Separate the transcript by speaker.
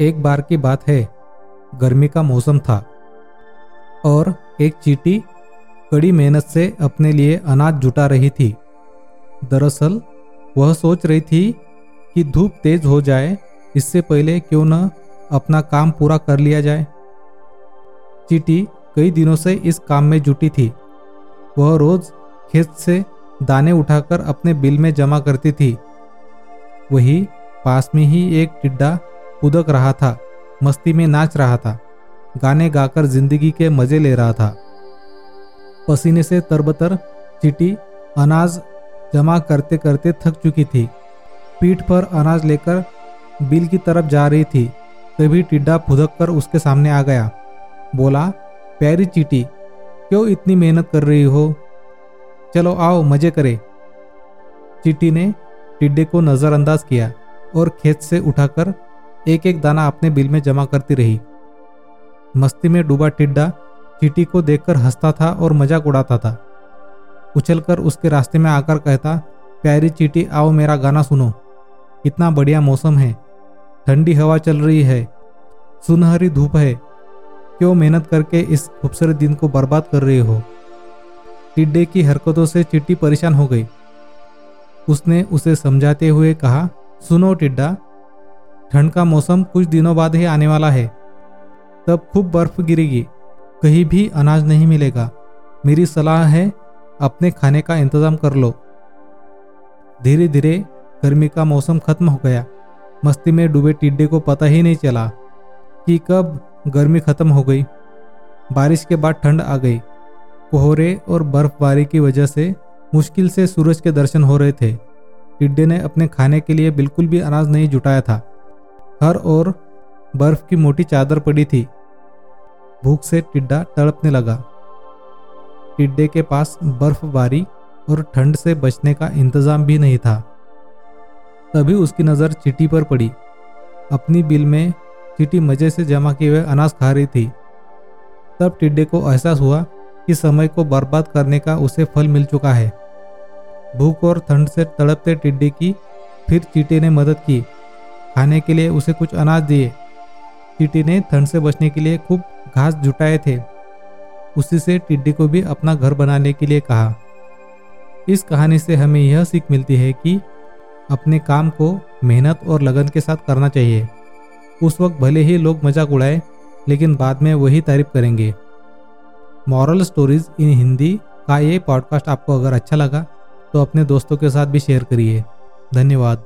Speaker 1: एक बार की बात है, गर्मी का मौसम था। और एक चीटी कड़ी मेहनत से अपने लिए अनाज जुटा रही थी। दरअसल, वह सोच रही थी कि धूप तेज हो जाए, इससे पहले क्यों न अपना काम पूरा कर लिया जाए। चीटी कई दिनों से इस काम में जुटी थी। वह रोज खेत से दाने उठाकर अपने बिल में जमा करती थी। वही पास में ही एक टिड्डा उदक रहा था, मस्ती में नाच रहा था, गाने गाकर ज़िंदगी के मज़े ले रहा था। पसीने से तरबतर चीटी अनाज जमा करते करते थक चुकी थी। पीठ पर अनाज लेकर बिल की तरफ़ जा रही थी, तभी टिड्डा फुदक कर उसके सामने आ गया। बोला, प्यारी चीटी क्यों इतनी मेहनत कर रही हो? चलो आओ, मज़े करे। चीटी ने टिड्डे को नज़रअंदाज किया और खेत से उठाकर एक एक दाना अपने बिल में जमा करती रही। मस्ती में डूबा टिड्डा चीटी को देखकर हंसता था और मज़ाक उड़ाता था। उछलकर उसके रास्ते में आकर कहता, प्यारी चीटी, आओ मेरा गाना सुनो। कितना बढ़िया मौसम है। ठंडी हवा चल रही है। सुनहरी धूप है। क्यों मेहनत करके इस खूबसूरत दिन को बर्बाद कर रहे हो? टिड्डे की हरकतों से चिट्टी परेशान हो गई। उसने उसे समझाते हुए कहा, सुनो टिड्डा ठंड का मौसम कुछ दिनों बाद ही आने वाला है। तब खूब बर्फ़ गिरेगी। कहीं भी अनाज नहीं मिलेगा। मेरी सलाह है, अपने खाने का इंतज़ाम कर लो। धीरे धीरे गर्मी का मौसम खत्म हो गया। मस्ती में डूबे टिड्डे को पता ही नहीं चला कि कब गर्मी खत्म हो गई। बारिश के बाद ठंड आ गई। कोहरे और बर्फबारी की वजह से मुश्किल से सूरज के दर्शन हो रहे थे। टिड्डे ने अपने खाने के लिए बिल्कुल भी अनाज नहीं जुटाया था। हर ओर बर्फ़ की मोटी चादर पड़ी थी। भूख से टिड्डा तड़पने लगा। टिड्डे के पास बर्फबारी और ठंड से बचने का इंतज़ाम भी नहीं था। तभी उसकी नज़र चिट्टी पर पड़ी। अपनी बिल में चीटी मज़े से जमा किए हुए अनाज खा रही थी। तब टिड्डे को एहसास हुआ कि समय को बर्बाद करने का उसे फल मिल चुका है। भूख और ठंड से तड़पते टिड्डे की फिर चीटे ने मदद की। खाने के लिए उसे कुछ अनाज दिए। चीटी ने ठंड से बचने के लिए खूब घास जुटाए थे। उसी से टिड्डी को भी अपना घर बनाने के लिए कहा। इस कहानी से हमें यह सीख मिलती है कि अपने काम को मेहनत और लगन के साथ करना चाहिए। उस वक्त भले ही लोग मज़ाक उड़ाए, लेकिन बाद में वही तारीफ़ करेंगे। मॉरल स्टोरीज इन हिंदी का ये पॉडकास्ट आपको अगर अच्छा लगा तो अपने दोस्तों के साथ भी शेयर करिए। धन्यवाद।